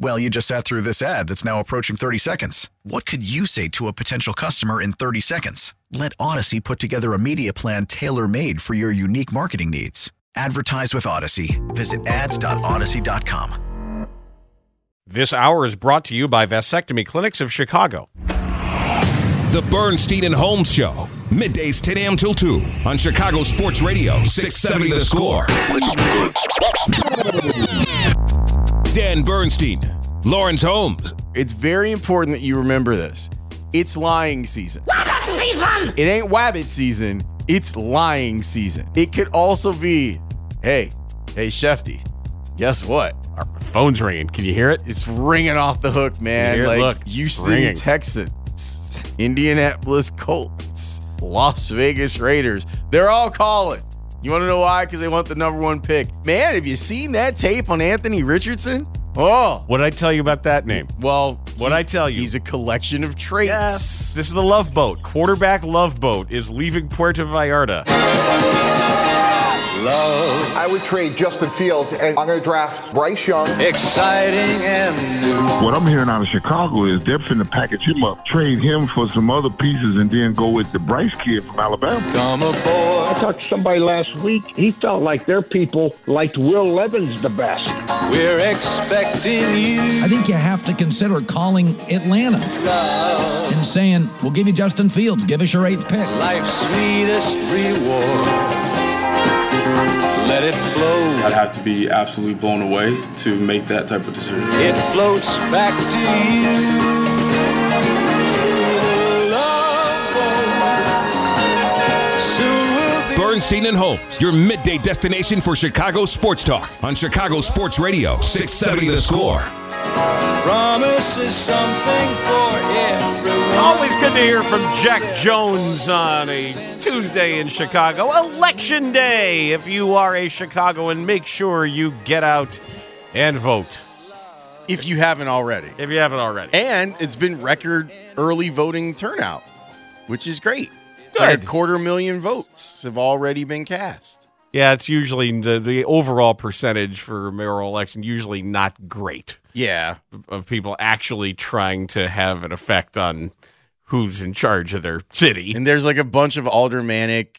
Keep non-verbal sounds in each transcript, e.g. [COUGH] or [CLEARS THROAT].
Well, you just sat through this ad that's now approaching 30 seconds. What could you say to a potential customer in 30 seconds? Let Audacy put together a media plan tailor made for your unique marketing needs. Advertise with Audacy. Visit ads.audacy.com. This hour is brought to you by Vasectomy Clinics of Chicago. The Bernstein and Holmes Show, middays 10 a.m. till 2 on Chicago Sports Radio, 670 The Score. Dan Bernstein, Lawrence Holmes. It's very important that you remember this. It's lying season. It ain't wabbit season. It's lying season. It could also be, hey, hey, Shefty, guess what? Our phone's ringing. Can you hear it? It's ringing off the hook, man. Hear like Look, Houston ringing. Texans, Indianapolis Colts, Las Vegas Raiders. They're all calling. You want to know why? Because they want the number one pick. Man, have you seen that tape on Anthony Richardson? Oh, What did I tell you about that name? well, What'd I tell you? He's a collection of traits. This is the Love Boat. Quarterback Love Boat is leaving Puerto Vallarta. I would trade Justin Fields and I'm going to draft Bryce Young. Exciting and new. What I'm hearing out of Chicago is they're finna package him up, trade him for some other pieces, and then go with the Bryce kid from Alabama. Come aboard. I talked to somebody last week. He felt like their people liked Will Levis the best. We're expecting you. I think you have to consider calling Atlanta Love and saying, we'll give you Justin Fields. Give us your eighth pick. life's sweetest reward. Let it flow. I'd have to be absolutely blown away to make that type of decision. It floats back to you. Love boat. Soon we'll be. Bernstein and Holmes, your midday destination for Chicago sports talk on Chicago Sports Radio, 670 The Score. Promises something for everyone. Always good to hear from Jack Jones on a Tuesday in Chicago. Election day. If you are a Chicagoan, make sure you get out and vote If you haven't already. if you haven't already. And it's been record early voting turnout, which is great. It's like a quarter million votes have already been cast. Yeah, it's usually the, the overall percentage for a mayoral election usually not great Yeah. of people actually trying to have an effect on who's in charge of their city. And there's like a bunch of aldermanic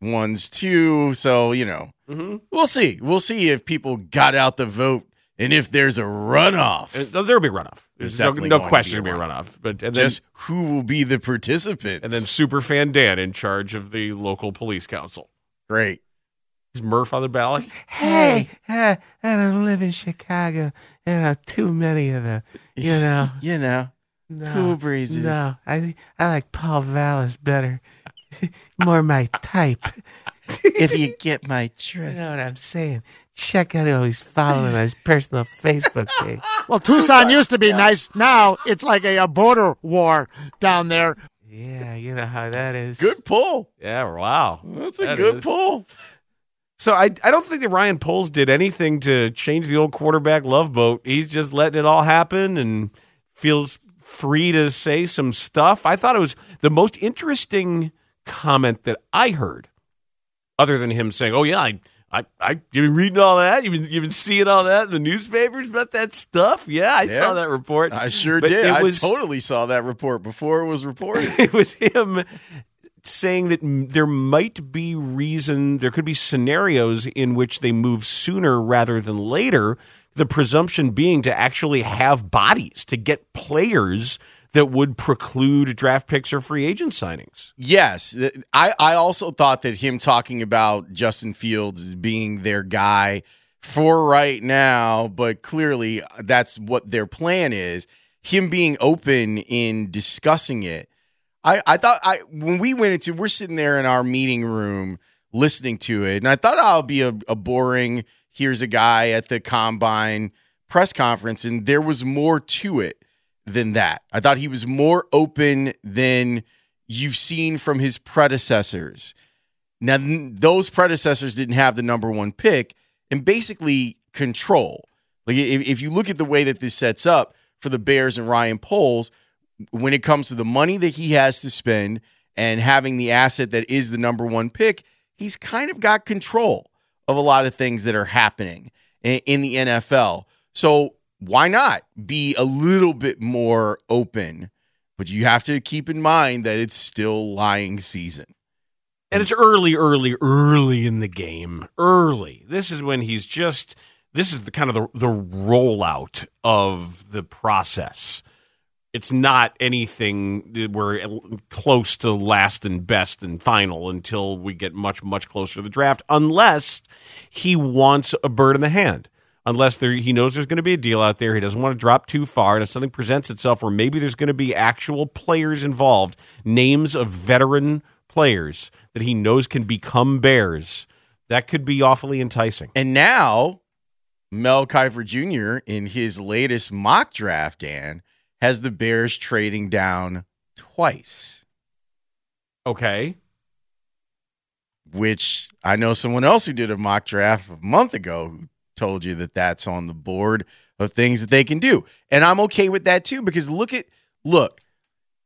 ones too. So, you know, Mm-hmm. we'll see. We'll see if people got out the vote and if there's a runoff. Uh, There'll be a runoff. There's There's no, definitely no going question be to be a runoff. But and then Just who will be the participants? and then Superfan Dan in charge of the local police council. great. Is Murph on the ballot? Hey, uh, I don't live in Chicago. You know, too many of them. you [LAUGHS] know. you know, No, cool breezes. No, I I like Paul Vallas better. [LAUGHS] More my type. [LAUGHS] if you get my drift. You know what I'm saying? Check out who he's following on his personal Facebook page. Well, Tucson used to be nice. Now it's like a, a border war down there. Yeah, you know how that is. Good pull. Yeah, wow. That's a That good is- pull. So I I don't think that Ryan Poles did anything to change the old quarterback love boat. He's just letting it all happen and feels free to say some stuff. I thought it was the most interesting comment that I heard, other than him saying, "Oh yeah, I." I, I, you been reading all that? you've been, you've been seeing all that in the newspapers about that stuff? Yeah, I Yeah. saw that report. I sure But did. I was- totally saw that report before it was reported. [LAUGHS] it was him saying that there might be reason, there could be scenarios in which they move sooner rather than later. The presumption being to actually have bodies, to get players that would preclude draft picks or free agent signings. Yes, I I also thought that him talking about Justin Fields being their guy for right now, but clearly uh, that's what their plan is. Him being open in discussing it. I, I thought I when we went into we're sitting there in our meeting room listening to it, and I thought I'll be a, a boring here's a guy at the combine press conference, and there was more to it than that. I thought he was more open than you've seen from his predecessors. Now, those predecessors didn't have the number one pick and basically control. Like, if, if you look at the way that this sets up for the Bears and Ryan Poles, when it comes to the money that he has to spend and having the asset that is the number one pick, he's kind of got control of a lot of things that are happening in, the NFL. So why not be a little bit more open? But you have to keep in mind that it's still lying season. And it's early, early, early in the game. Early. This is when he's just. This is the kind of the, the rollout of the process. It's not anything we're close to last and best and final until we get much, much closer to the draft, unless he wants a bird in the hand unless there, he knows there's going to be a deal out there. He doesn't want to drop too far. And if something presents itself where maybe there's going to be actual players involved, names of veteran players that he knows can become Bears, that could be awfully enticing. And now, Mel Kiper Jr., in his latest mock draft, Dan, has the Bears trading down twice. Okay. Which I know someone else who did a mock draft a month ago who told you that that's on the board of things that they can do. And I'm okay with that too because look at look,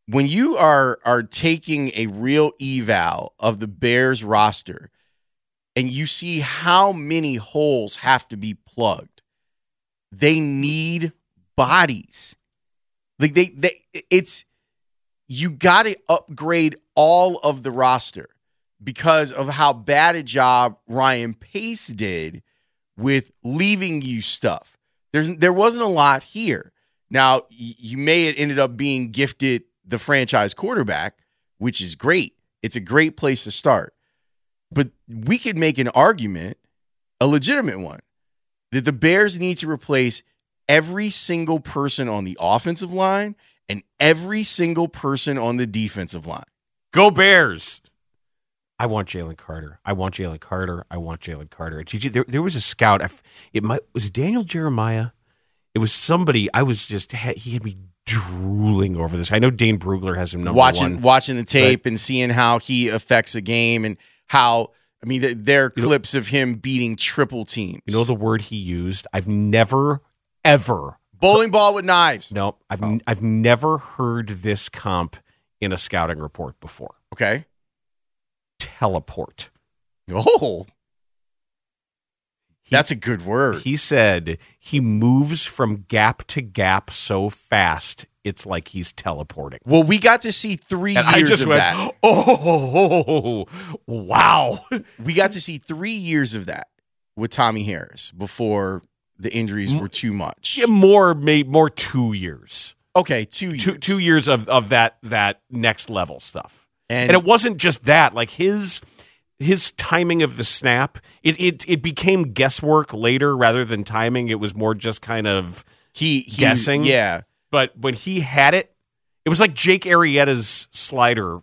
when you are are taking a real eval of the Bears roster and you see how many holes have to be plugged. They need bodies. Like they they it's you got to upgrade all of the roster because of how bad a job Ryan Pace did with leaving you stuff. There's there wasn't a lot here. Now you may have ended up being gifted the franchise quarterback, which is great. It's a great place to start. But we could make an argument, a legitimate one, that the Bears need to replace every single person on the offensive line and every single person on the defensive line. Go Bears. I want Jalen Carter. I want Jalen Carter. I want Jalen Carter. Gigi, there, there was a scout. It might was Daniel Jeremiah. It was somebody. I was just he had me drooling over this. I know Dane Brugler has him number watching one, watching the tape and seeing how he affects a game and how I mean there are clips know, of him beating triple teams. You know the word he used. I've never ever bowling ball with knives. No, I've oh. I've never heard this comp in a scouting report before. Okay teleport. Oh. He, That's a good word. He said he moves from gap to gap so fast, it's like he's teleporting. Well, we got to see three and years of went, that. Oh, wow. we got to see three years of that with Tommy Harris before the injuries were too much. Yeah, more, maybe more two years. Okay, two years. Two, two years of, of that that next level stuff. And, and it wasn't just that, like his his timing of the snap, it, it it became guesswork later rather than timing. It was more just kind of he, he guessing. Yeah. But when he had it, it was like Jake Arrieta's slider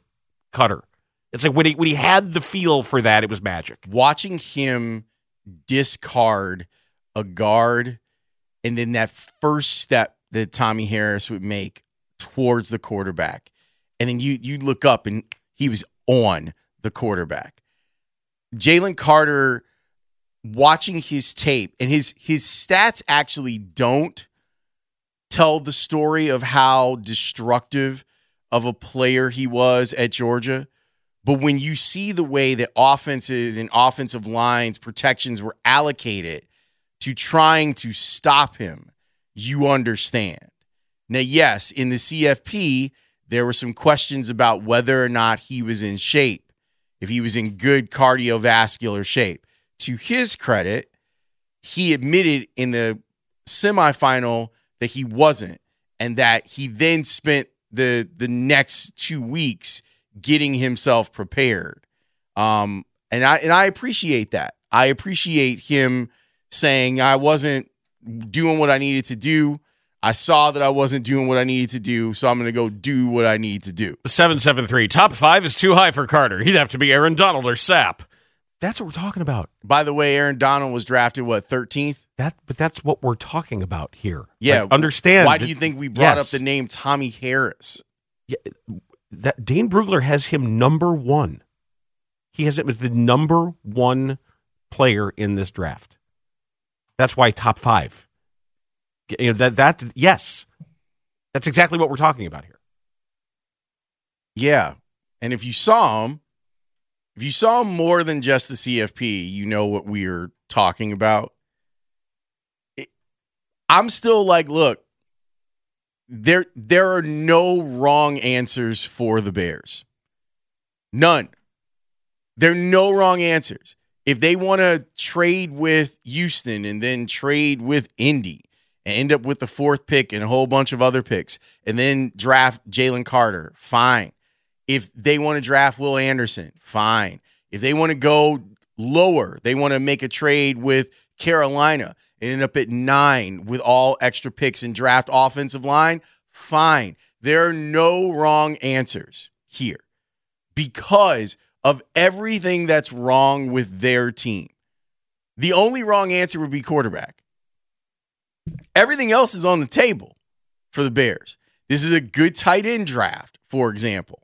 cutter. It's like when he when he had the feel for that, it was magic. Watching him discard a guard and then that first step that Tommy Harris would make towards the quarterback and then you you look up and he was on the quarterback. Jalen Carter watching his tape and his his stats actually don't tell the story of how destructive of a player he was at Georgia. But when you see the way that offenses and offensive lines protections were allocated to trying to stop him, you understand. Now, yes, in the CFP, there were some questions about whether or not he was in shape, if he was in good cardiovascular shape. To his credit, he admitted in the semifinal that he wasn't, and that he then spent the the next two weeks getting himself prepared. Um, and I and I appreciate that. I appreciate him saying I wasn't doing what I needed to do. I saw that I wasn't doing what I needed to do, so I'm going to go do what I need to do. 773. Top five is too high for Carter. He'd have to be Aaron Donald or Sapp. That's what we're talking about. By the way, Aaron Donald was drafted what 13th. That, but that's what we're talking about here. Yeah, Like, understand. Why do you think we brought Yes. up the name Tommy Harris? Yeah, that Dane Brugler has him number one. He has it as the number one player in this draft. That's why top five. You know that that yes, that's exactly what we're talking about here. Yeah, and if you saw him, if you saw more than just the CFP, you know what we're talking about. It- I'm still like, look, there there are no wrong answers for the Bears. None. There are no wrong answers. If they want to trade with Houston and then trade with Indy and end up with the fourth pick and a whole bunch of other picks and then draft Jalen Carter, fine. If they want to draft Will Anderson, fine. If they want to go lower, they want to make a trade with Carolina and end up at nine with all extra picks and draft offensive line, fine. There are no wrong answers here because of everything that's wrong with their team. The only wrong answer would be quarterback. Everything else is on the table for the Bears. This is a good tight end draft, for example.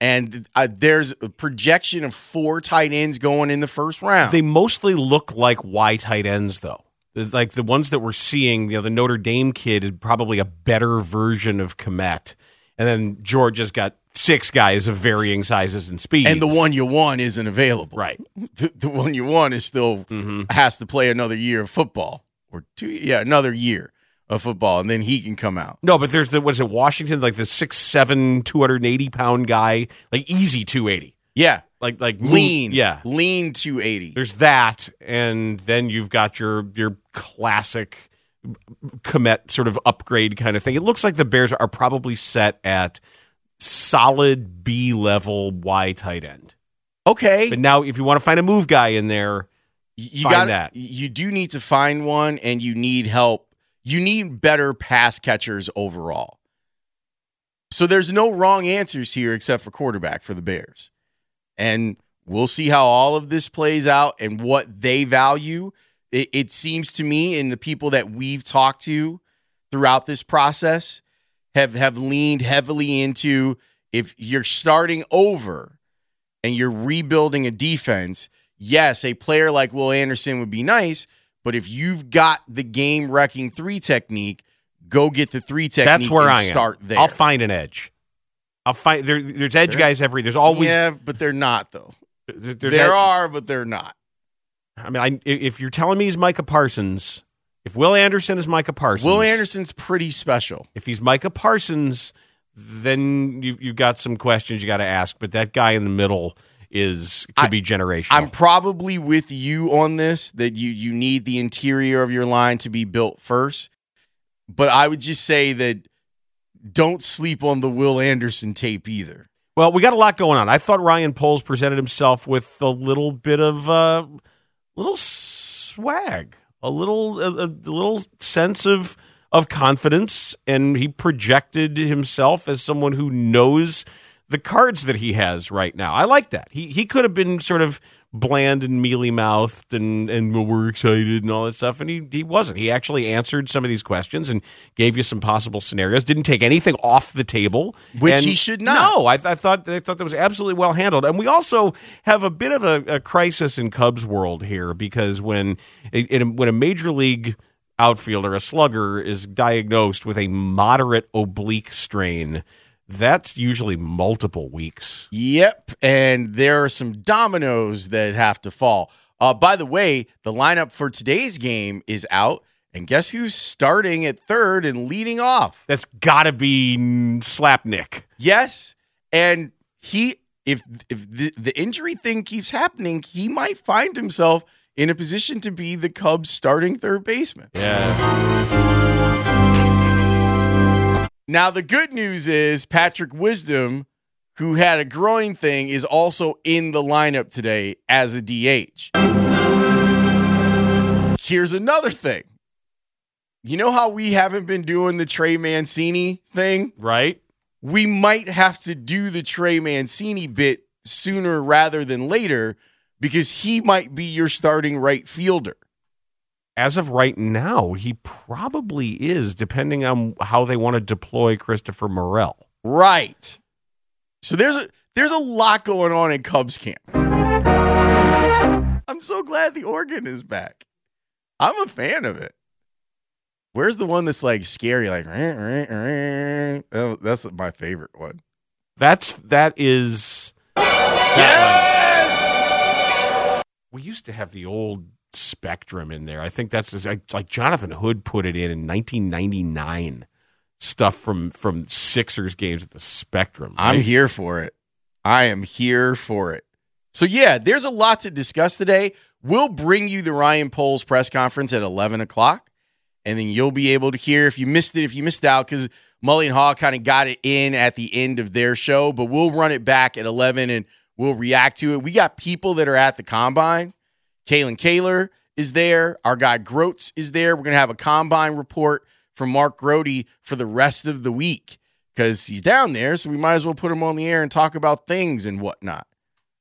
And uh, there's a projection of four tight ends going in the first round. They mostly look like Y tight ends, though. Like the ones that we're seeing, you know, the Notre Dame kid is probably a better version of Kmet, and then Georgia's got six guys of varying sizes and speeds. and the one you want isn't available. right? [LAUGHS] The, the one you want is still mm-hmm. has to play another year of football or two. Yeah, another year of football, and then he can come out. No, but there's the what is it Washington like the six seven two hundred eighty pound guy like easy two eighty Yeah, like like lean. yeah lean two eighty. there's that and then you've got your your classic Kmet sort of upgrade kind of thing. It looks like the Bears are probably set at solid B level Y tight end. Okay, But now if you want to find a move guy in there, you got that. You do need to find one, and you need help. You need better pass catchers overall. So there's no wrong answers here except for quarterback for the Bears, and we'll see how all of this plays out and what they value. It, it seems to me, and the people that we've talked to throughout this process have have leaned heavily into if you're starting over and you're rebuilding a defense, yes, a player like Will Anderson would be nice, but if you've got the game wrecking three technique, go get the three technique that's where and I am. start there. I'll find an edge. I'll find there. There's edge guys every. There's always yeah, but they're not though. there- there are, but they're not. I mean, I, if you're telling me he's Micah Parsons, if Will Anderson is Micah Parsons, Will Anderson's pretty special. if he's Micah Parsons, then you you've got some questions you got to ask. But that guy in the middle is could I- be generational. I'm probably with you on this that you you need the interior of your line to be built first. But I would just say that don't sleep on the Will Anderson tape either. well, we got a lot going on. I thought Ryan Poles presented himself with a little bit of uh, little swag, a little a, a little sense of of confidence, and he projected himself as someone who knows the cards that he has right now. I like that. He he could have been sort of bland and mealy mouthed and and we're excited and all that stuff, and he he wasn't. He actually answered some of these questions and gave you some possible scenarios. Didn't take anything off the table, Which And- he should not. No, I, I thought I thought that was absolutely well handled. And we also have a bit of a, a crisis in Cubs world here because when in, when a major league outfielder, a slugger, is diagnosed with a moderate oblique strain, that's usually multiple weeks. Yep, and there are some dominoes that have to fall. Uh, by the way, the lineup for today's game is out, and guess who's starting at third and leading off? That's got to be Slapnick. Yes, and he if if the, the injury thing keeps happening, he might find himself in a position to be the Cubs' starting third baseman. Yeah. Now the good news is Patrick Wisdom, who had a groin thing, is also in the lineup today as a DH. here's another thing. You know how we haven't been doing the Trey Mancini thing? Right. We might have to do the Trey Mancini bit sooner rather than later because he might be your starting right fielder. As of right now, he probably is, depending on how they want to deploy Christopher Morel. Right. So there's a there's a lot going on in Cubs camp. I'm so glad the organ is back. I'm a fan of it. Where's the one that's like scary, like oh, that's my favorite one. That's that is. Yes! we used to have the old Spectrum in there. I think that's just, like, like Jonathan Hood put it in in 1999. Stuff from from Sixers games at the Spectrum. right? I'm here for it. I am here for it. So yeah, there's a lot to discuss today. We'll bring you the Ryan Poles press conference at 11 o'clock, and then you'll be able to hear if you missed it, if you missed out, because Mully and Haw kind of got it in at the end of their show, but we'll run it back at 11 and we'll react to it. We got people that are at the combine. Kalen Kaler is there. Our guy Groats is there. We're going to have a combine report from Mark Grote for the rest of the week because he's down there. So we might as well put him on the air and talk about things and whatnot.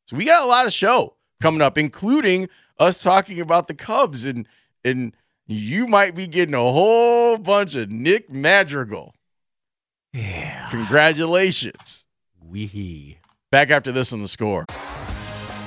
So we got a lot of show coming up, including us talking about the Cubs and and you might be getting a whole bunch of Nick Madrigal. Yeah. Congratulations. Wee. Back after this on the score.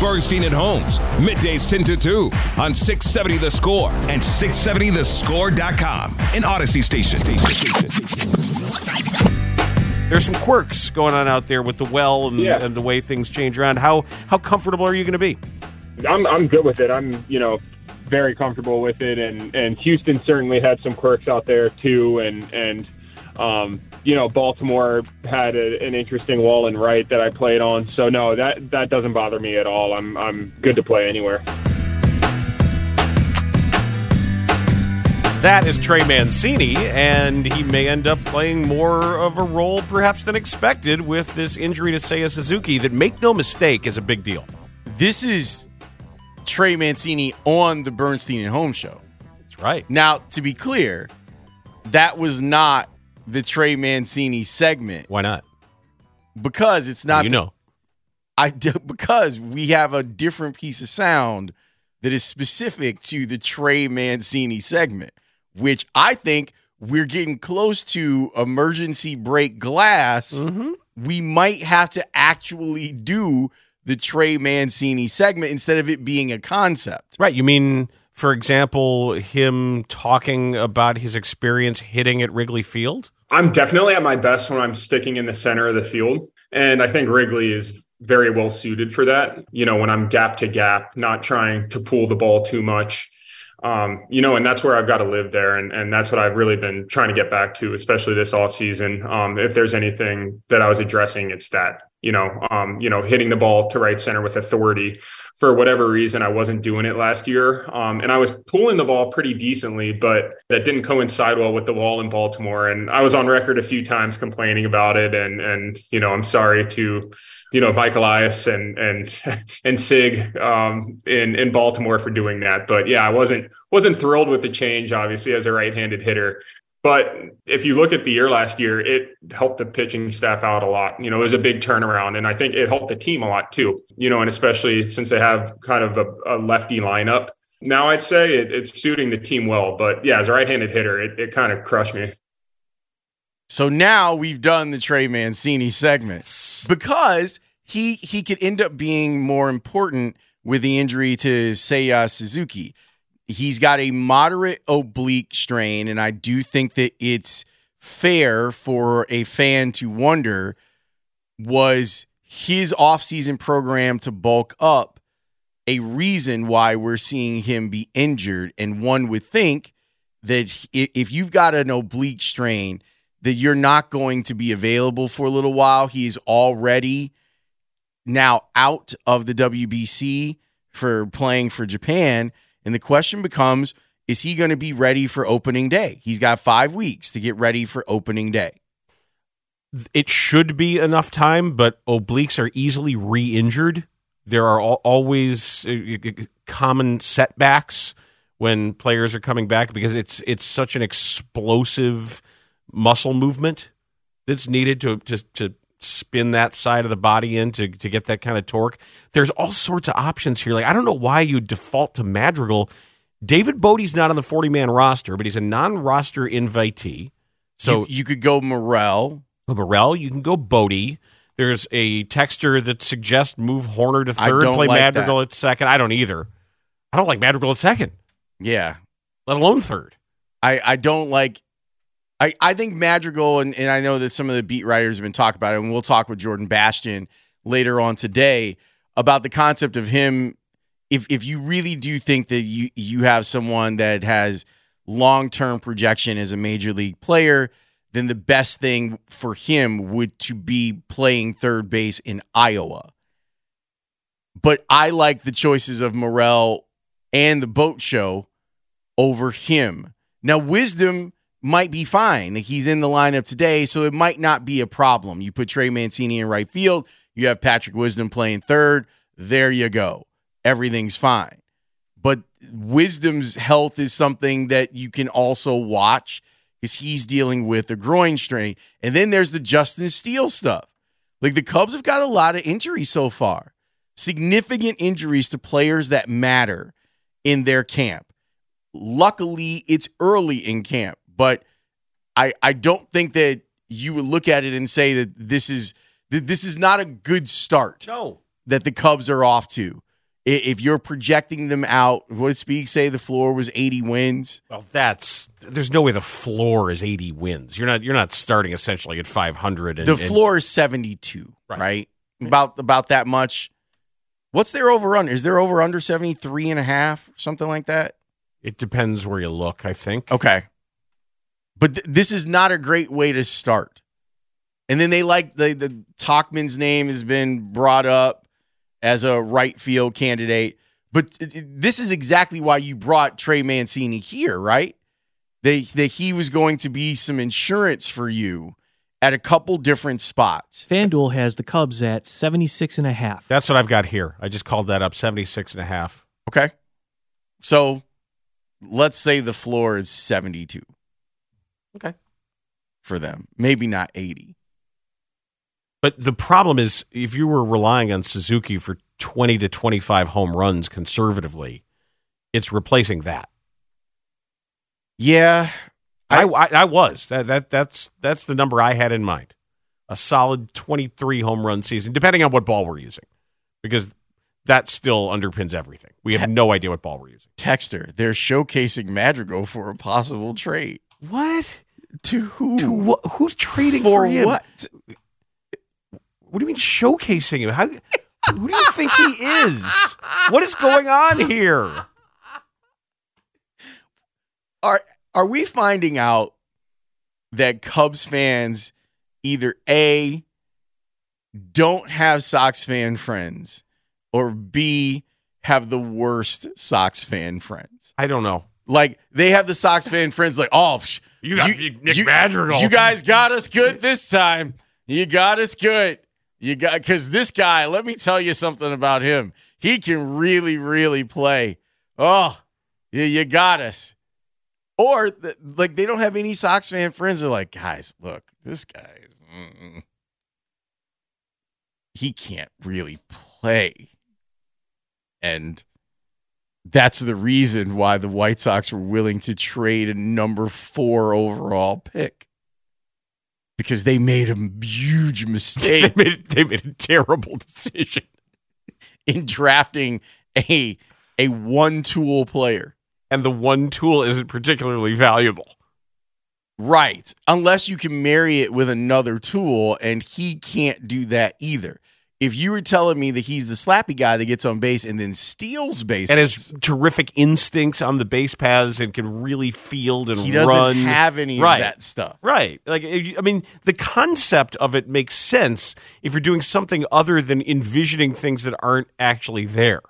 Bernstein and Holmes, middays 10 to 2 on 670 The Score and 670thescore.com. An Audacy station. There's some quirks going on out there with the well and, Yeah. and the way things change around. How how comfortable are you going to be? I'm I'm good with it. I'm you know very comfortable with it, and and Houston certainly had some quirks out there too, and and um, you know Baltimore had a, an interesting wall and right that I played on. So no, that that doesn't bother me at all. I'm I'm good to play anywhere. That is Trey Mancini, and he may end up playing more of a role perhaps than expected with this injury to Seiya Suzuki that, make no mistake, is a big deal. This is Trey Mancini on the Bernstein and Holmes show. That's right. Now, to be clear, that was not the Trey Mancini segment Why not? because it's not. you the- know. I do, because we have a different piece of sound that is specific to the Trey Mancini segment, which I think we're getting close to emergency break glass. Mm-hmm. We might have to actually do the Trey Mancini segment instead of it being a concept. Right. You mean, for example, him talking about his experience hitting at Wrigley Field? I'm definitely at my best when I'm sticking in the center of the field. And I think Wrigley is very well suited for that. You know, when I'm gap to gap, not trying to pull the ball too much. Um, you know, and that's where I've got to live there. And, and that's what I've really been trying to get back to, especially this offseason. Um, if there's anything that I was addressing, it's that. You know, um, you know, hitting the ball to right center with authority. For whatever reason, I wasn't doing it last year, um, and I was pulling the ball pretty decently, but that didn't coincide well with the wall in Baltimore. And I was on record a few times complaining about it, and and you know, I'm sorry to, you know, Mike Elias and and [LAUGHS] and Sig um, in in Baltimore for doing that. But yeah, I wasn't wasn't thrilled with the change, obviously, as a right-handed hitter. But if you look at the year last year, it helped the pitching staff out a lot. You know, it was a big turnaround, and I think it helped the team a lot too. You know, and especially since they have kind of a, a lefty lineup. Now I'd say it, it's suiting the team well. But yeah, as a right-handed hitter, it, it kind of crushed me. So now we've done the Trey Mancini segment because he he could end up being more important with the injury to Seiya Suzuki. He's got a moderate oblique strain, and I do think that it's fair for a fan to wonder was his offseason program to bulk up a reason why we're seeing him be injured? And one would think that if you've got an oblique strain, that you're not going to be available for a little while. He's already now out of the WBC for playing for Japan. And the question becomes is he going to be ready for opening day? He's got five weeks to get ready for opening day. It should be enough time, but obliques are easily re injured. There are always uh, common setbacks when players are coming back because it's it's such an explosive muscle movement that's needed to just to spin that side of the body in to, to get that kind of torque. There's all sorts of options here. Like I don't know why you default to Madrigal. David Bote's not on the 40 man roster, but he's a non roster invitee. So you, you, could go Morel. Oh, Morel, you can go Bote. There's a texter that suggests move Hoerner to third, play like Madrigal that. at second. I don't either. I don't like Madrigal at second. Yeah. Let alone third. I, I don't like I, I think Madrigal, and, and I know that some of the beat writers have been talking about it, and we'll talk with Jordan Bastian later on today about the concept of him. If if you really do think that you you have someone that has long term projection as a major league player, then the best thing for him would to be playing third base in Iowa. But I like the choices of Morel and the boat show over him. Now, wisdom might be fine. He's in the lineup today, so it might not be a problem. You put Trey Mancini in right field, you have Patrick Wisdom playing third. There you go. Everything's fine. But Wisdom's health is something that you can also watch because he's dealing with a groin strain. And then there's the Justin Steele stuff. Like the Cubs have got a lot of injuries so far, significant injuries to players that matter in their camp. Luckily, it's early in camp but I I don't think that you would look at it and say that this is that this is not a good start. No. That the Cubs are off to. If you're projecting them out, what did Speak say the floor was 80 wins? Well, that's there's no way the floor is 80 wins. You're not you're not starting essentially at 500. And, the floor and, is 72, right. right? About about that much. What's their over under? Is there over under 73 and a half, something like that? It depends where you look, I think. Okay. But th- this is not a great way to start. And then they like the the Tauchman's name has been brought up as a right field candidate. But this is exactly why you brought Trey Mancini here, right? That, that he was going to be some insurance for you at a couple different spots. FanDuel has the Cubs at 76 and a half. That's what I've got here. I just called that up 76 and a half. Okay. So let's say the floor is 72. Okay. For them, maybe not 80. But the problem is, if you were relying on Suzuki for 20 to 25 home runs conservatively, it's replacing that. Yeah, I, I, I was that, that that's that's the number I had in mind. A solid 23 home run season, depending on what ball we're using, because that still underpins everything. We have Te- no idea what ball we're using. Texter, they're showcasing Madrigal for a possible trade. What? To who? To wh- who's trading for, for him? what? What do you mean showcasing him? How? Who do you think he is? What is going on here? Are are we finding out that Cubs fans either a don't have Sox fan friends or B have the worst Sox fan friends? I don't know. Like they have the Sox fan friends like, oh, psh, You got Nick Madrigal. You guys got us good this time. You got us good. You got because this guy. Let me tell you something about him. He can really, really play. Oh, yeah, you got us. Or like they don't have any Sox fan friends. They're like, guys, look, this guy, mm, he can't really play, and that's the reason why the White Sox were willing to trade a number four overall pick because they made a huge mistake. [LAUGHS] they, made, they made a terrible decision in drafting a a one tool player. And the one tool isn't particularly valuable. Right. Unless you can marry it with another tool, and he can't do that either. If you were telling me that he's the slappy guy that gets on base and then steals bases, and has terrific instincts on the base paths and can really field and he doesn't run. have any right. of that stuff. Right. Like I mean, the concept of it makes sense if you're doing something other than envisioning things that aren't actually there.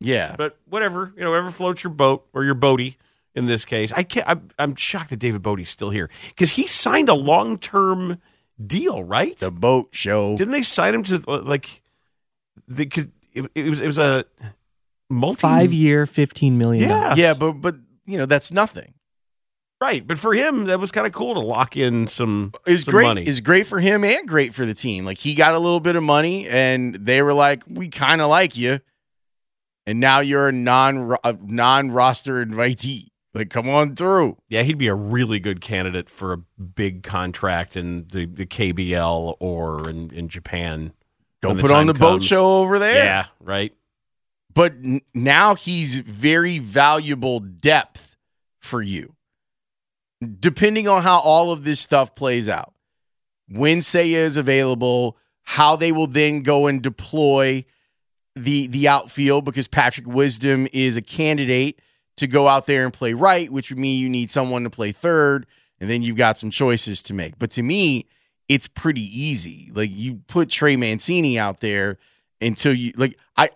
Yeah. But whatever, you know, whatever floats your boat or your boaty in this case. I can't. I'm, I'm shocked that David Bote's still here because he signed a long term deal, right? The boat show. Didn't they sign him to uh, like the? Cause it, it was it was a multi Five year, fifteen million. Yeah. Yeah, but but you know that's nothing. right. But for him, that was kind of cool to lock in some. It's some great. Money. It's great for him and great for the team. Like he got a little bit of money, and they were like, "We kind of like you," and now you're a non non roster invitee. Like, come on through. Yeah, he'd be a really good candidate for a big contract in the, the KBL or in, in Japan. Go put on the boat show over there. Yeah, right. But n- now he's very valuable depth for you. Depending on how all of this stuff plays out, when Seiya is available, how they will then go and deploy the the outfield because Patrick Wisdom is a candidate to go out there and play right, which would mean you need someone to play third, and then you've got some choices to make. But to me, it's pretty easy. Like you put Trey Mancini out there until you like I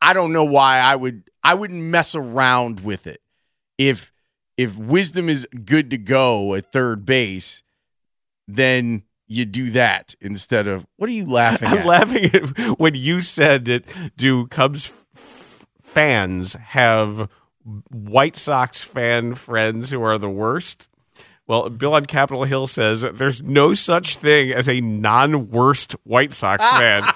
I don't know why I would I wouldn't mess around with it. If if wisdom is good to go at third base, then you do that instead of what are you laughing I'm at? laughing at [LAUGHS] when you said that do Cubs f- fans have White Sox fan friends who are the worst? Well, Bill on Capitol Hill says there's no such thing as a non-worst White Sox fan. [LAUGHS]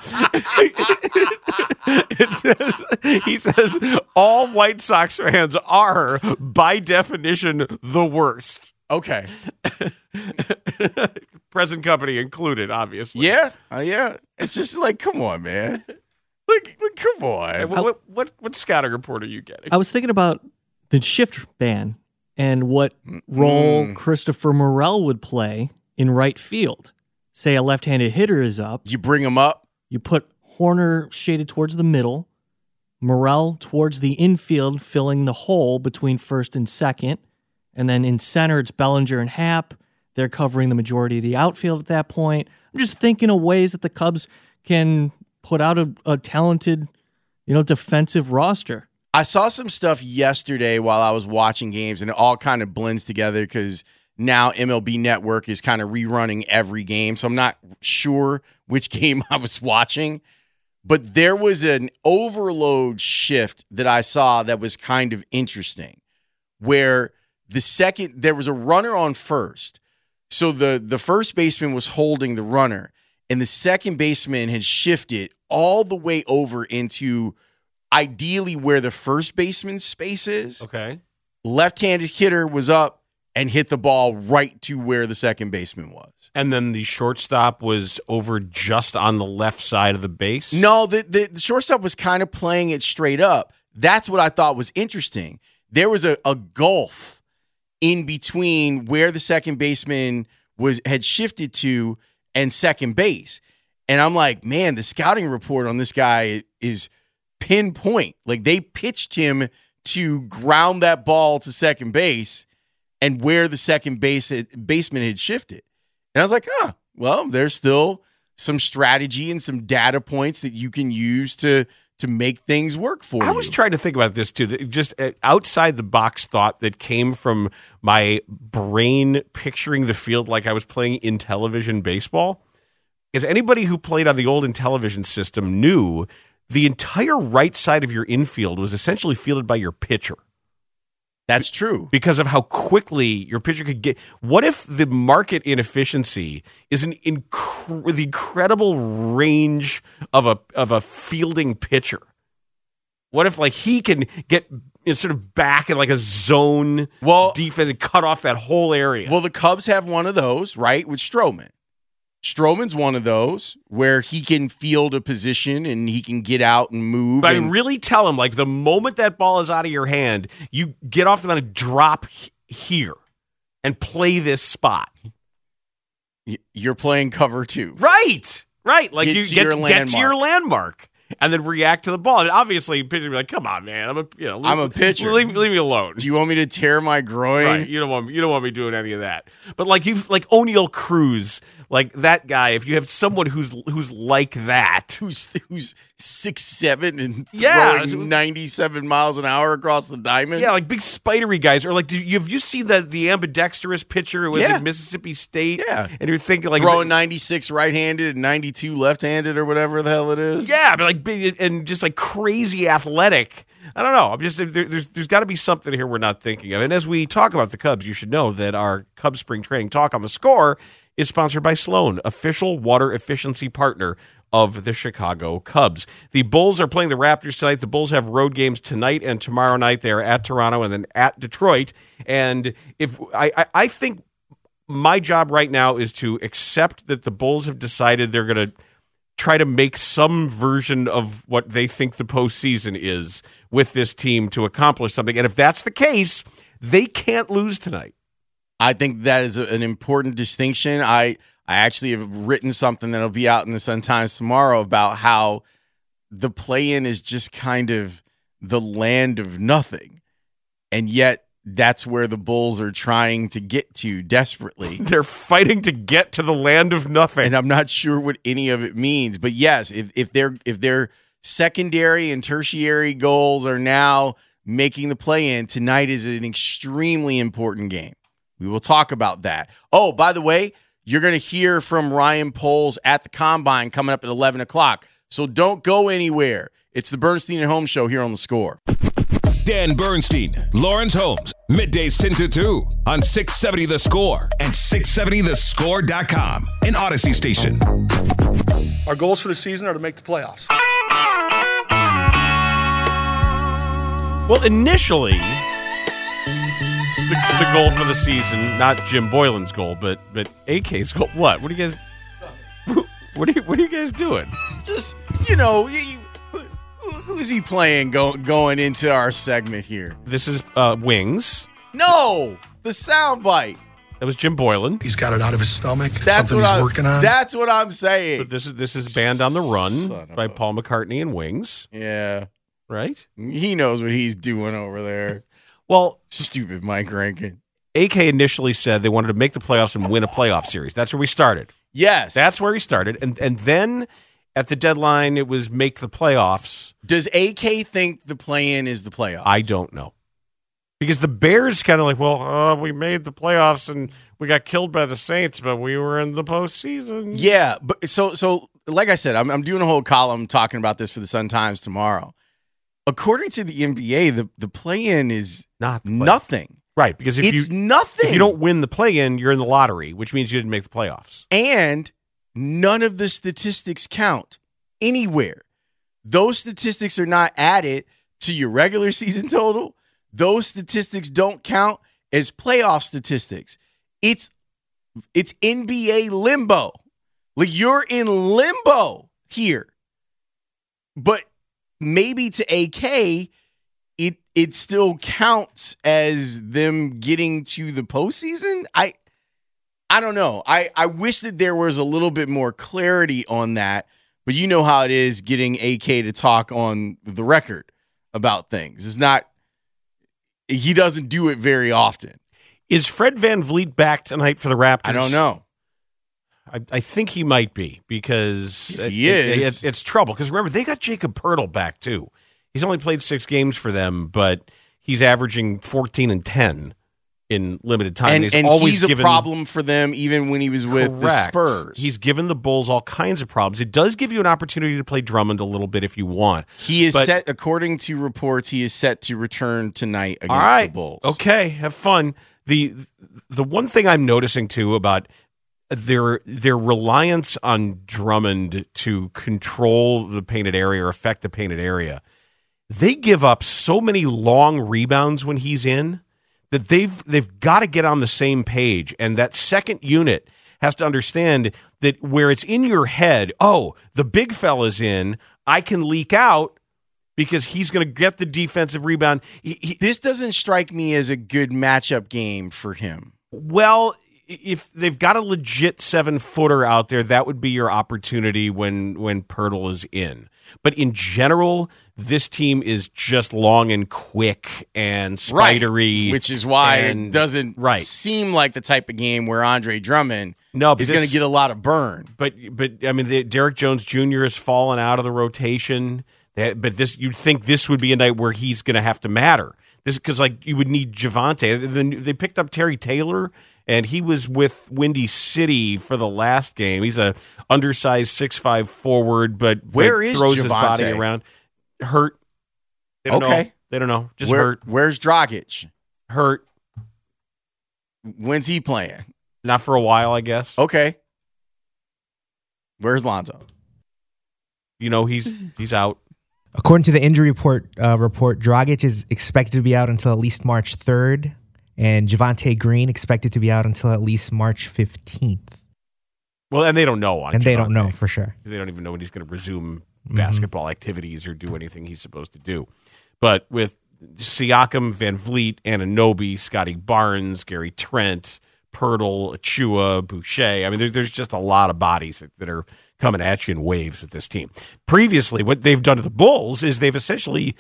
it says, he says all White Sox fans are, by definition, the worst. Okay. [LAUGHS] Present company included, obviously. Yeah, uh, yeah. It's just like, come on, man. Like, like come Hey, what, what, what, what scouting report are you getting? I was thinking about the shift ban and what role Mm. Christopher Morel would play in right field. Say a left-handed hitter is up, You bring him up. you put Hoerner shaded towards the middle, Morel towards the infield, filling the hole between first and second, and then in center it's Bellinger and Happ. They're covering the majority of the outfield at that point. I'm just thinking of ways that the Cubs can put out a, a talented, you know, defensive roster. I saw some stuff yesterday while I was watching games, and it all kind of blends together because now MLB Network is kind of rerunning every game. So I'm not sure which [LAUGHS] game I was watching, but there was an overload shift that I saw that was kind of interesting where the second there was a runner on first. So the the first baseman was holding the runner and the second baseman had shifted all the way over into ideally where the first baseman's space is. Okay. Left-handed hitter was up and hit the ball right to where the second baseman was. And then the shortstop was over just on the left side of the base. No, the, the, the shortstop was kind of playing it straight up. That's what I thought was interesting. There was a, a gulf in between where the second baseman was had shifted to and second base. And I'm like, man, the scouting report on this guy is pinpoint. Like they pitched him to ground that ball to second base and where the second base baseman had shifted. And I was like, huh, well, there's still some strategy and some data points that you can use to to make things work for you. I you. was trying to think about this too. Just uh, outside the box thought that came from my brain picturing the field like I was playing in television baseball. Is anybody who played on the old Intellivision system knew the entire right side of your infield was essentially fielded by your pitcher That's true. because of how quickly your pitcher could get. What if the market inefficiency is an inc- the incredible range of a of a fielding pitcher? What if like he can get you sort of back in like a zone Well- defense and cut off that whole area? Well, the Cubs have one of those, right, with Stroman. Stroman's one of those where he can field a position and he can get out and move. But I really tell him like the moment that ball is out of your hand, you get off the mound and drop here and play this spot. you're playing cover two. Right, right. Like Get you to get, get to your landmark and then react to the ball. And obviously, pitcher be like, "Come on, man, I'm a you know, I'm a pitcher. Leave, leave me alone." Do you want me to tear my groin? Right. You don't want you don't want me doing any of that. But like you like Oneil Cruz, like that guy. If you have someone who's who's like that, Who's who's six seven and Yeah. throwing ninety seven miles an hour across the diamond? yeah, like big spidery guys, or like, do you have you seen the the ambidextrous pitcher who was Yeah. at Mississippi State? Yeah. and you're thinking like throwing ninety six right handed and ninety two left handed or whatever the hell it is. Yeah, but like big and just like crazy athletic. I don't know. I'm just there, there's there's got to be something here we're not thinking of. And as we talk about the Cubs, you should know that our Cubs spring training talk on the score is sponsored by Sloan, official water efficiency partner of the Chicago Cubs. The Bulls are playing the Raptors tonight. The Bulls have road games tonight and tomorrow night. They are at Toronto and then at Detroit. And if I, I, I think my job right now is to accept that the Bulls have decided they're going to try to make some version of what they think the postseason is with this team to accomplish something. And if that's the case, they can't lose tonight. I think that is a- an important distinction. I I actually have written something that'll be out in the Sun Times tomorrow about how the play-in is just kind of the land of nothing, and yet that's where the Bulls are trying to get to desperately. [LAUGHS] They're fighting to get to the land of nothing. and I'm not sure what any of it means. But yes, if if their if their secondary and tertiary goals are now making the play in, tonight is an extremely important game. We will talk about that. Oh, by the way, you're going to hear from Ryan Poles at the combine coming up at 11 o'clock. So don't go anywhere. It's the Bernstein and Holmes show here on the score. Dan Bernstein, Lawrence Holmes, middays 10 to 2 on 670 The Score and 670thescore.com, an Audacy station. Our goals for the season are to make the playoffs. Well, initially, the, the goal for the season, not Jim Boylan's goal, but but AK's goal. What? What are you guys? What are you? What are you guys doing? Just, you know, you- who- who's he playing go, going into our segment here? This is uh, Wings. No, the soundbite. That was Jim Boylan. He's got it out of his stomach. That's what he's I'm working on. That's what I'm saying. But this is this is Band on the Run of by a- Paul McCartney and Wings, yeah, right? he knows what he's doing over there. Well, Stupid Mike Rankin. AK initially said they wanted to make the playoffs and win a playoff series. That's where we started. Yes, That's where we started, and and then at the deadline it was make the playoffs. Does AK think the play-in is the playoff? I don't know. Because the Bears kind of like, well, uh, we made the playoffs and we got killed by the Saints, but we were in the postseason. Yeah, but so so like I said, I'm I'm doing a whole column talking about this for the Sun Times tomorrow. According to the NBA, the the play-in is Not nothing. right. Because if it's you nothing. if you don't win the play-in, you're in the lottery, which means you didn't make the playoffs. and none of the statistics count anywhere. Those statistics are not added to your regular [LAUGHS] season total. Those statistics don't count as playoff statistics. It's it's NBA limbo. Like you're in limbo here. But maybe to AK it it still counts as them getting to the postseason. I I don't know. I, I wish that there was a little bit more clarity on that, but you know how it is getting AK to talk on the record about things. It's not, he doesn't do it very often. Is Fred VanVleet back tonight for the Raptors? I don't know. I, I think he might be because he it- is- it- it's trouble. Because remember, they got Jakob Poeltl back too. He's only played six games for them, but he's averaging fourteen and ten in limited time. and he's and always he's a given, problem for them even when he was with the Spurs. He's given the Bulls all kinds of problems. It does give you an opportunity to play Drummond a little bit if you want. He is But- set, according to reports, he is set to return tonight against All right. the Bulls. Okay, have fun. The the one thing I'm noticing too about their their reliance on Drummond to control the painted area or affect the painted area, they give up so many long rebounds when he's in that they've they've got to get on the same page, and that second unit has to understand that where it's in your head, oh, the big fella's in, I can leak out because he's going to get the defensive rebound. He- he- This doesn't strike me as a good matchup game for him. well, if they've got a legit seven footer out there, that would be your opportunity when when Poeltl is in. But in general, this team is just long and quick and spidery, which is why and- it doesn't right. seem like the type of game where Andre Drummond No, is going to get a lot of burn. But but I mean, the, Derrick Jones Jr. has fallen out of the rotation. That, but this you'd think this would be a night where he's going to have to matter. This because like you would need Javonte. Then they picked up Terry Taylor, and he was with Windy City for the last game. He's a undersized six five forward, but Where but is throws his body Javonte? around. Hurt. They don't Okay. know. They don't know. Just Where- hurt. Where's Dragic? Hurt. When's he playing? Not for a while, I guess. Okay. Where's Lonzo? You know he's he's out. According to the injury report, uh, report Dragic is expected to be out until at least March 3rd, and Javonte Green expected to be out until at least March 15th. Well, and they don't know on And they don't know for sure. They don't even know when he's going to resume Mhm. basketball activities or do anything he's supposed to do. But with Siakam, Van Vliet, Anunoby, Scottie Barnes, Gary Trent, Poeltl, Achiuwa, Boucher. I mean, there's, there's just a lot of bodies that, that are coming at you in waves with this team. Previously, what they've done to the Bulls is they've essentially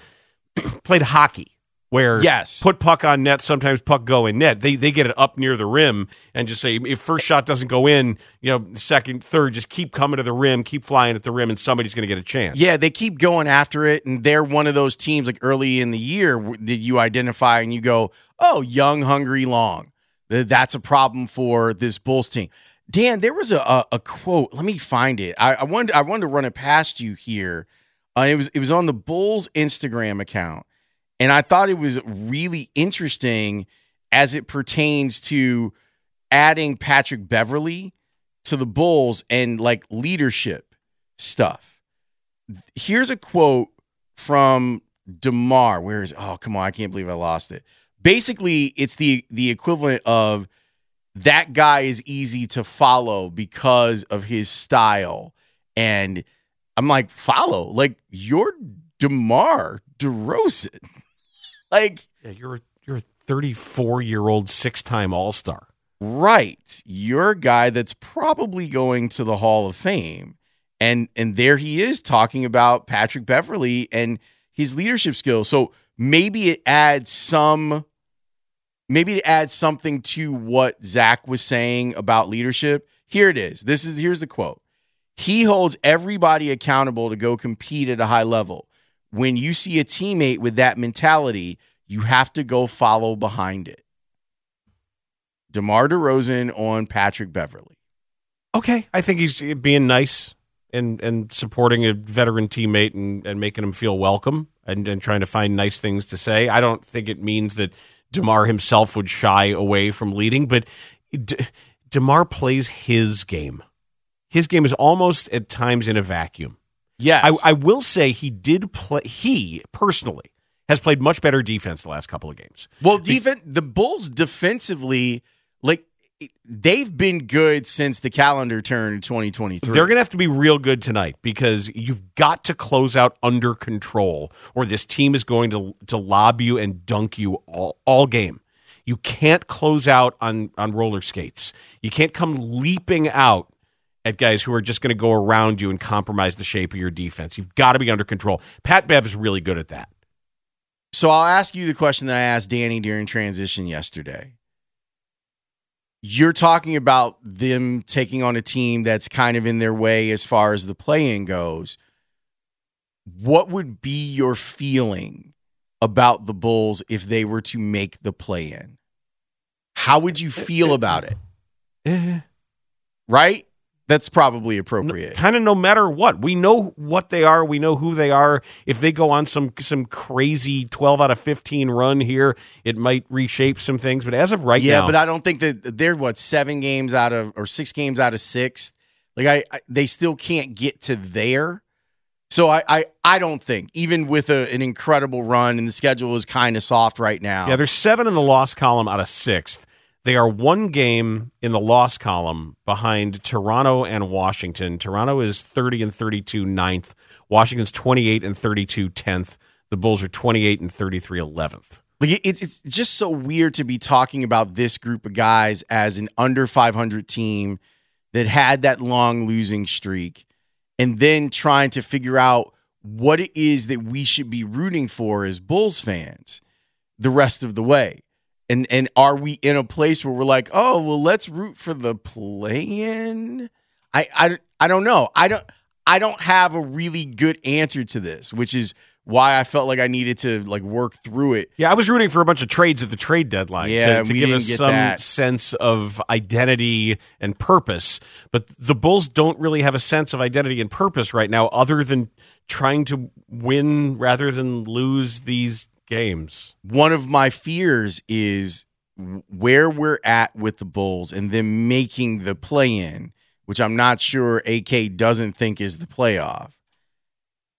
[CLEARS THROAT] played hockey. Where Yes. put puck on net, sometimes puck go in net. They they get it up near the rim and just say if first shot doesn't go in, you know, second, third, just keep coming to the rim, keep flying at the rim, and somebody's going to get a chance. Yeah, they keep going after it, and they're one of those teams like early in the year that you identify and you go, "Oh, young, hungry, long." That's a problem for this Bulls team. Dan, there was a a, a quote. Let me find it. I, I wanted I wanted to run it past you here. Uh, it was it was on the Bulls Instagram account, and I thought it was really interesting as it pertains to adding Patrick Beverley to the Bulls and like leadership stuff here's a quote from Demar. Where is oh come on, I can't believe I lost it. Basically, it's the the equivalent of that guy is easy to follow because of his style. And I'm like, follow? Like you're Demar DeRozan. Like Yeah, you're you're a 34 year old six time All Star. Right. You're a guy that's probably going to the Hall of Fame. And and there he is talking about Patrick Beverley and his leadership skills. So maybe it adds some maybe it adds something to what Zach was saying about leadership. Here it is. This is here's the quote. He holds everybody accountable to go compete at a high level. When you see a teammate with that mentality, you have to go follow behind it. DeMar DeRozan on Patrick Beverley. Okay, I think he's being nice and and supporting a veteran teammate and, and making him feel welcome and, and trying to find nice things to say. I don't think it means that Demar himself would shy away from leading, but D- Demar plays his game. His game is almost at times in a vacuum. Yes. I, I will say he did play. He personally has played much better defense the last couple of games. Well, defense the Bulls defensively, like they've been good since the calendar turned in 2023. They're going to have to be real good tonight because you've got to close out under control, or this team is going to to lob you and dunk you all, all game. You can't close out on on roller skates. You can't come leaping out at guys who are just going to go around you and compromise the shape of your defense. You've got to be under control. Pat Bev is really good at that. So I'll ask you the question that I asked Danny during transition yesterday. you're talking about them taking on a team that's kind of in their way as far as the play-in goes. What would be your feeling about the Bulls if they were to make the play-in? How would you feel about it? Eh. Right? That's probably appropriate. kind of no matter what. We know what they are. We know who they are. If they go on some some crazy twelve out of fifteen run here, it might reshape some things. But as of right yeah, now, Yeah, but I don't think that they're what seven games out of or six games out of six. Like I, I they still can't get to there. So I, I, I don't think even with a, an incredible run and the schedule is kind of soft right now. yeah, there's seven in the loss column out of sixth. They are one game in the loss column behind Toronto and Washington. Toronto is 30 and 32 ninth. Washington's 28 and 32 10th. The Bulls are 28 and 33 11th. Like it's it's just so weird to be talking about this group of guys as an under 500 team that had that long losing streak and then trying to figure out what it is that we should be rooting for as Bulls fans the rest of the way. And and are we in a place where we're like, "Oh, well let's root for the play-in?" I I I don't know. I don't I don't have a really good answer to this, which is why I felt like I needed to like work through it. Yeah, I was rooting for a bunch of trades at the trade deadline Yeah, to, to give us some that. sense of identity and purpose. But the Bulls don't really have a sense of identity and purpose right now, other than trying to win rather than lose these games. One of my fears is where we're at with the Bulls and them making the play in, which I'm not sure AK doesn't think is the playoff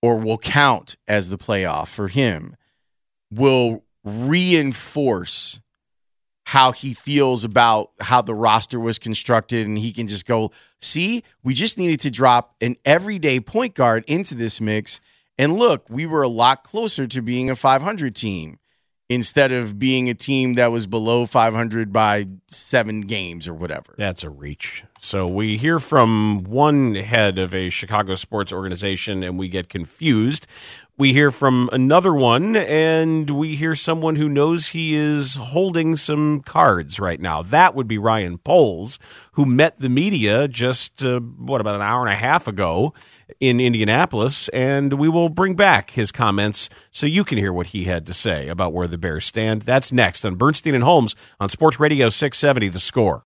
or will count as the playoff for him, will reinforce how he feels about how the roster was constructed and he can just go see we just needed to drop an everyday point guard into this mix and look we were a lot closer to being a 500 team instead of being a team that was below 500 by 7 games or whatever That's a reach. So we hear from one head of a Chicago sports organization and we get confused. We hear from another one and we hear someone who knows he is holding some cards right now. That would be Ryan Poles, who met the media just, uh, what, about an hour and a half ago in Indianapolis. And we will bring back his comments so you can hear what he had to say about where the Bears stand. That's next on Bernstein and Holmes on Sports Radio 670, The Score.